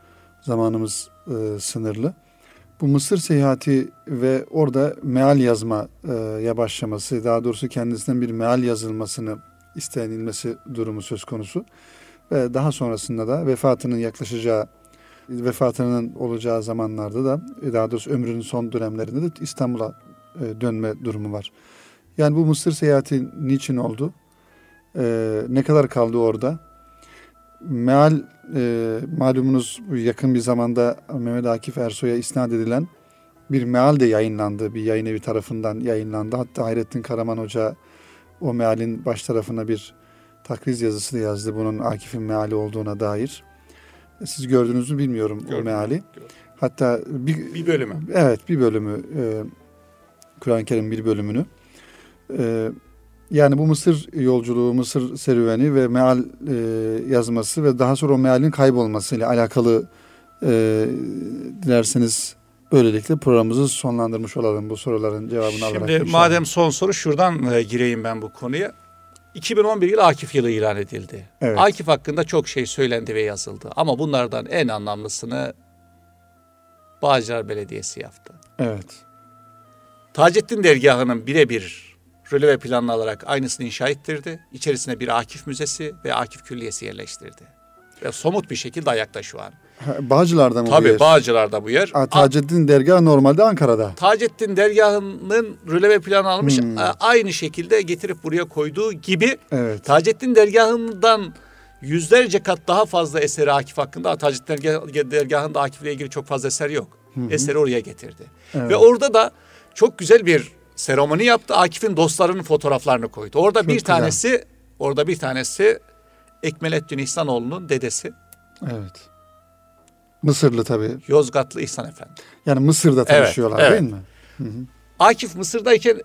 zamanımız e, sınırlı. Bu Mısır seyahati ve orada meal yazmaya başlaması, daha doğrusu kendisinden bir meal yazılmasını istenilmesi durumu söz konusu. Ve daha sonrasında da vefatının yaklaşacağı, vefatının olacağı zamanlarda da, daha doğrusu ömrünün son dönemlerinde de İstanbul'a e, dönme durumu var. Yani bu Mısır seyahati niçin oldu? Ee, ne kadar kaldı orada? Meal e, malumunuz yakın bir zamanda Mehmet Akif Ersoy'a isnat edilen bir meal de yayınlandı. Bir yayın evi tarafından yayınlandı. Hatta Hayrettin Karaman Hoca o mealin baş tarafına bir takriz yazısı da yazdı. Bunun Akif'in meali olduğuna dair. Siz gördünüz mü bilmiyorum o Gördüm, meali. gördüm. Hatta bir, Bir bölümü. Evet bir bölümü e, Kur'an-ı Kerim bir bölümünü. E, yani bu Mısır yolculuğu, Mısır serüveni ve meal e, yazması ve daha sonra o mealin kaybolmasıyla alakalı e, dilerseniz böylelikle programımızı sonlandırmış olalım bu soruların cevabını alarak. Şimdi madem son soru şuradan e, gireyim ben bu konuya. 2011 yıl Akif yılı ilan edildi. Evet. Akif hakkında çok şey söylendi ve yazıldı. Ama bunlardan en anlamlısını Bağcılar Belediyesi yaptı. Evet. Taceddin dergahının birebir röleve planını alarak aynısını inşa ettirdi. İçerisine bir Akif Müzesi ve Akif Külliyesi yerleştirdi. Ve somut bir şekilde ayakta şu an. Bağcılar'da mı bu Tabii yer? Bağcılar'da bu yer. Ha, Taceddin Dergah normalde Ankara'da. Taceddin dergahının röleve planı almış Hmm. a- aynı şekilde getirip buraya koyduğu gibi Evet. Taceddin dergahından yüzlerce kat daha fazla eseri Akif hakkında Taceddin dergah- dergahında Akif'le ilgili çok fazla eser yok. Eseri oraya getirdi. Evet. Ve orada da çok güzel bir seremoni yaptı. Akif'in dostlarının fotoğraflarını koydu. Orada Çok bir güzel. tanesi orada bir tanesi Ekmelettin İhsanoğlu'nun dedesi Evet. Mısırlı tabii. Yozgatlı İhsan Efendi. Yani Mısır'da Evet, tanışıyorlar evet. değil mi? Akif Mısır'dayken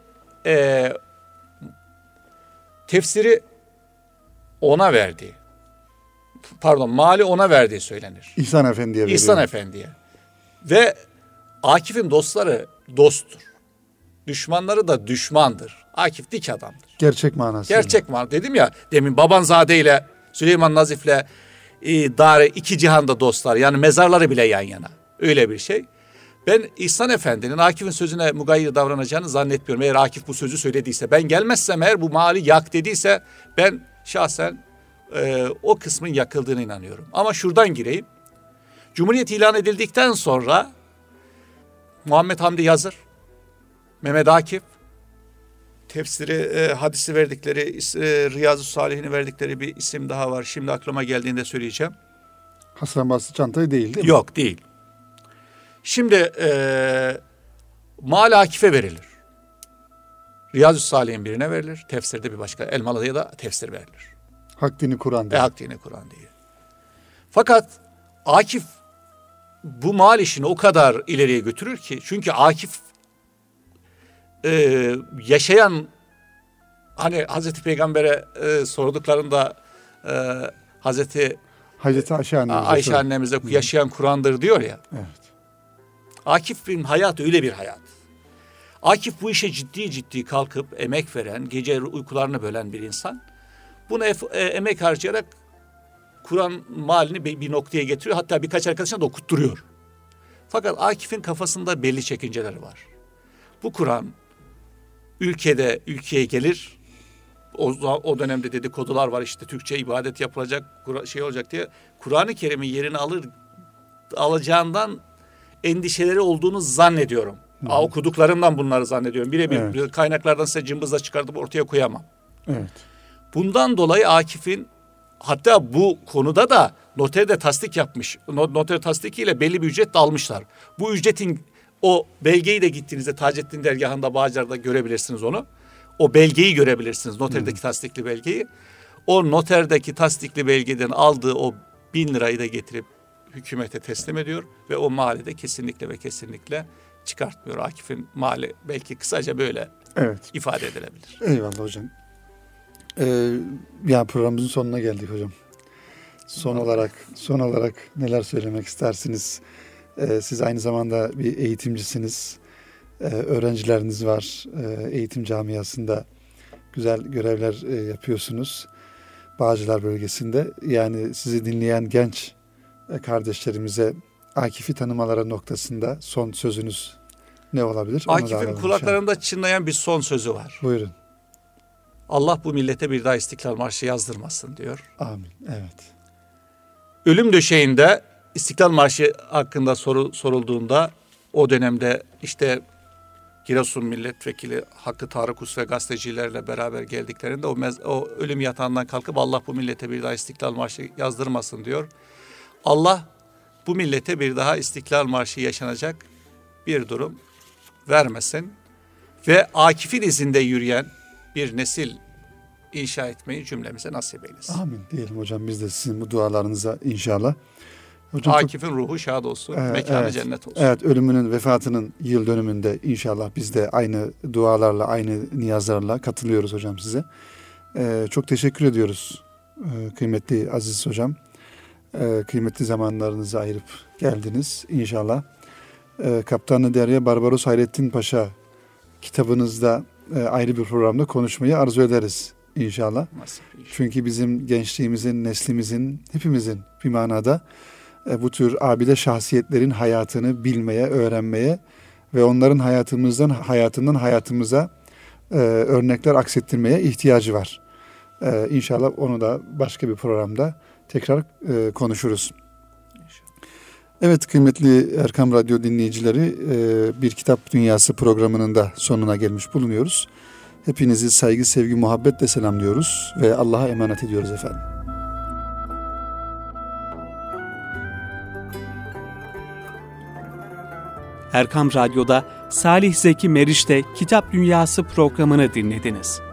eee, tefsiri ona verdi. Pardon mali ona verdiği söylenir. İhsan Efendi'ye veriyor. İhsan Efendi'ye. Ve Akif'in dostları dosttur. Düşmanları da düşmandır. Akif dik adamdır. Gerçek manası. Gerçek var. Dedim ya demin Babanzade ile Süleyman Nazif'le e, Dare iki cihanda dostlar. Yani mezarları bile yan yana. Öyle bir şey. Ben İhsan Efendi'nin Akif'in sözüne mugayyir davranacağını zannetmiyorum. Eğer Akif bu sözü söylediyse, ben gelmezsem eğer bu mali yak dediyse ben şahsen e, o kısmın yakıldığına inanıyorum. Ama şuradan gireyim. Cumhuriyet ilan edildikten sonra Muhammed Hamdi Yazır, Mehmet Akif, tefsiri, e, hadisi verdikleri, e, Riyazu Salihini verdikleri bir isim daha var. Şimdi aklıma geldiğinde söyleyeceğim. Hasan Basri Çantayı değil değil mi? Yok değil. Şimdi e, Mal Akif'e verilir. Riyazu Salih'in birine verilir. Tefsirde bir başka. Elmalı'ya da tefsir verilir. Hak dini Kur'an Ve değil. hak dini Kur'an diye. Fakat Akif bu mal işini o kadar ileriye götürür ki çünkü Akif e, yaşayan hani Hazreti Peygamber'e e, sorduklarında e, Hazreti Hazreti Ayşe annemize. Ayşe annemize yaşayan Kur'an'dır diyor ya. Evet. Akif'in hayatı öyle bir hayat. Akif bu işe ciddi ciddi kalkıp emek veren, gece uykularını bölen bir insan. Bunu ef- e, emek harcayarak Kur'an malini bir, bir noktaya getiriyor. Hatta birkaç arkadaşına da okutturuyor. Fakat Akif'in kafasında belli çekinceleri var. Bu Kur'an ülkede ülkeye gelir. O, o dönemde dedikodular var işte Türkçe ibadet yapılacak, şey olacak diye. Kur'an-ı Kerim'in yerini alır alacağından endişeleri olduğunu zannediyorum. Aa, okuduklarımdan bunları zannediyorum. Birebir Evet. kaynaklardan size cımbızla çıkartıp ortaya koyamam. Evet. Bundan dolayı Akif'in hatta bu konuda da noter tasdik yapmış. No- Noter tasdikiyle belli bir ücret de almışlar. Bu ücretin o belgeyi de gittiğinizde Taceddin dergahında Bağcılar'da görebilirsiniz onu. O belgeyi görebilirsiniz. Noterdeki tasdikli belgeyi. O noterdeki tasdikli belgeden aldığı o bin lirayı da getirip hükümete teslim ediyor ve o mali de kesinlikle ve kesinlikle çıkartmıyor. Akif'in mali belki kısaca böyle Evet. ifade edilebilir. Eyvallah hocam. Ee, ya programımızın sonuna geldik hocam. Son olarak son olarak neler söylemek istersiniz? Ee, siz aynı zamanda bir eğitimcisiniz. Ee, öğrencileriniz var. Ee, eğitim camiasında güzel görevler e, yapıyorsunuz. Bağcılar bölgesinde. Yani sizi dinleyen genç e, kardeşlerimize Akif'i tanımaları noktasında son sözünüz ne olabilir? Onu Akif'in kulaklarında çınlayan bir son sözü var. Buyurun. Allah bu millete bir daha İstiklal Marşı yazdırmasın diyor. Amin. Evet. Ölüm döşeğinde İstiklal Marşı hakkında soru sorulduğunda o dönemde işte Giresun milletvekili Hakkı Tarık Us ve gazetecilerle beraber geldiklerinde o, mez- o ölüm yatağından kalkıp Allah bu millete bir daha İstiklal Marşı yazdırmasın diyor. Allah bu millete bir daha İstiklal Marşı yaşanacak bir durum vermesin ve Akif'in izinde yürüyen bir nesil inşa etmeyi cümlemize nasip eylesin. Amin diyelim hocam biz de sizin bu dualarınıza inşallah. Hocam çok- Akif'in ruhu şad olsun, Ee, mekanı evet. cennet olsun. evet ölümünün vefatının yıl dönümünde inşallah biz de aynı dualarla aynı niyazlarla katılıyoruz hocam size. Ee, çok teşekkür ediyoruz ee, kıymetli Aziz hocam. Ee, kıymetli zamanlarınızı ayırıp geldiniz inşallah. Ee, Kaptanı Derya Barbaros Hayrettin Paşa kitabınızda e, ayrı bir programda konuşmayı arzu ederiz inşallah. Nasip. Çünkü bizim gençliğimizin, neslimizin, hepimizin bir manada e, bu tür abide şahsiyetlerin hayatını bilmeye, öğrenmeye ve onların hayatımızdan hayatından hayatımıza e, örnekler aksettirmeye ihtiyacı var. E, inşallah onu da başka bir programda tekrar e, konuşuruz. Evet kıymetli Erkam Radyo dinleyicileri e, bir kitap dünyası programının da sonuna gelmiş bulunuyoruz. Hepinizi saygı, sevgi, muhabbetle selamlıyoruz ve Allah'a emanet ediyoruz efendim. Erkam Radyo'da Salih Zeki Meriç'te Kitap Dünyası programını dinlediniz.